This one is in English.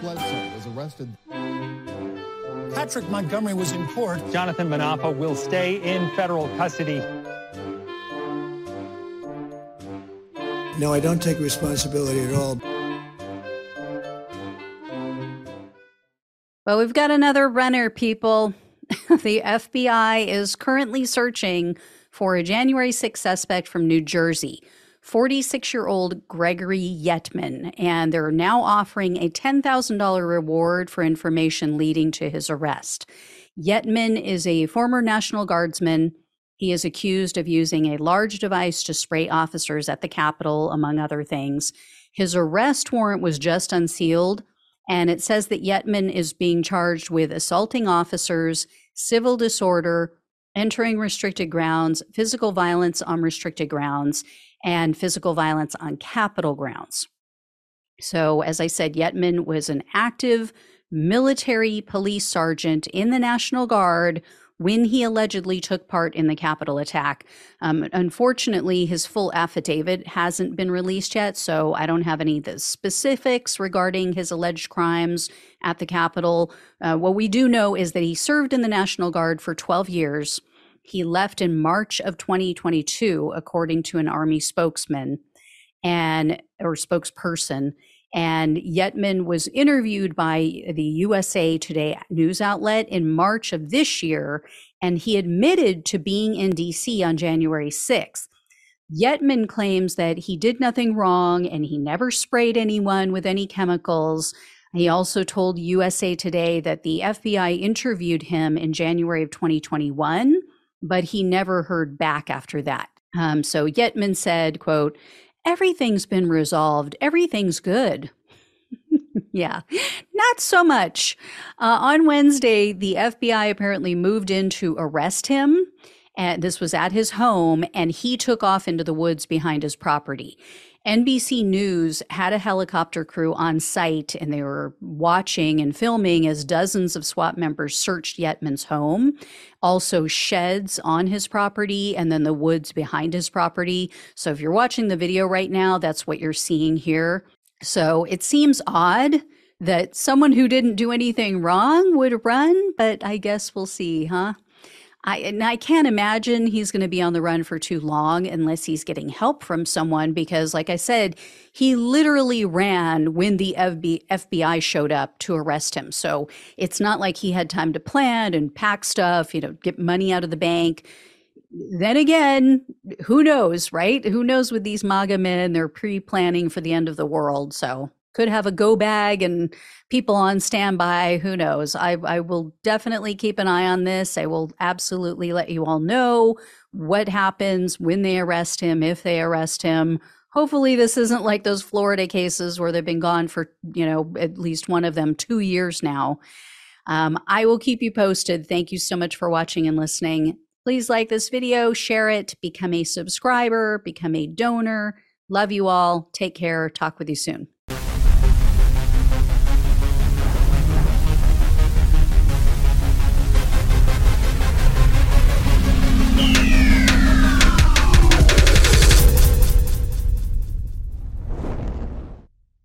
Bledsoe was arrested. Patrick Montgomery was in court. Jonathan Munafo will stay in federal custody. No, I don't take responsibility at all. Well, we've got another runner, people. the FBI is currently searching for a January 6 suspect from New Jersey, 46 year old Gregory Yetman, and they're now offering a $10,000 reward for information leading to his arrest. Yetman is a former National Guardsman. He is accused of using a large device to spray officers at the Capitol, among other things. His arrest warrant was just unsealed, and it says that Yetman is being charged with assaulting officers, civil disorder, entering restricted grounds, physical violence on restricted grounds, and physical violence on Capitol grounds. So, as I said, Yetman was an active military police sergeant in the National Guard when he allegedly took part in the Capitol attack. Um, unfortunately, his full affidavit hasn't been released yet, so I don't have any of the specifics regarding his alleged crimes at the Capitol. Uh, what we do know is that he served in the National Guard for 12 years. He left in March of 2022, according to an Army spokesman and or spokesperson. And Yetman was interviewed by the USA Today news outlet in March of this year, and he admitted to being in DC on January 6th. Yetman claims that he did nothing wrong and he never sprayed anyone with any chemicals. He also told USA Today that the FBI interviewed him in January of 2021, but he never heard back after that. Um, so Yetman said, quote, everything's been resolved. Everything's good. yeah, not so much. Uh, on Wednesday, the FBI apparently moved in to arrest him. And this was at his home, and he took off into the woods behind his property. NBC News had a helicopter crew on site and they were watching and filming as dozens of SWAT members searched Yetman's home, also sheds on his property, and then the woods behind his property. So if you're watching the video right now, that's what you're seeing here. So it seems odd that someone who didn't do anything wrong would run, but I guess we'll see, huh? I and I can't imagine he's going to be on the run for too long unless he's getting help from someone because like I said, he literally ran when the FBI showed up to arrest him. So it's not like he had time to plan and pack stuff, you know, get money out of the bank. Then again, who knows, right? Who knows with these MAGA men, they're pre-planning for the end of the world. So could have a go bag and people on standby. Who knows? I, I will definitely keep an eye on this. I will absolutely let you all know what happens when they arrest him, if they arrest him. Hopefully, this isn't like those Florida cases where they've been gone for, you know, at least one of them two years now. Um, I will keep you posted. Thank you so much for watching and listening. Please like this video, share it, become a subscriber, become a donor. Love you all. Take care. Talk with you soon.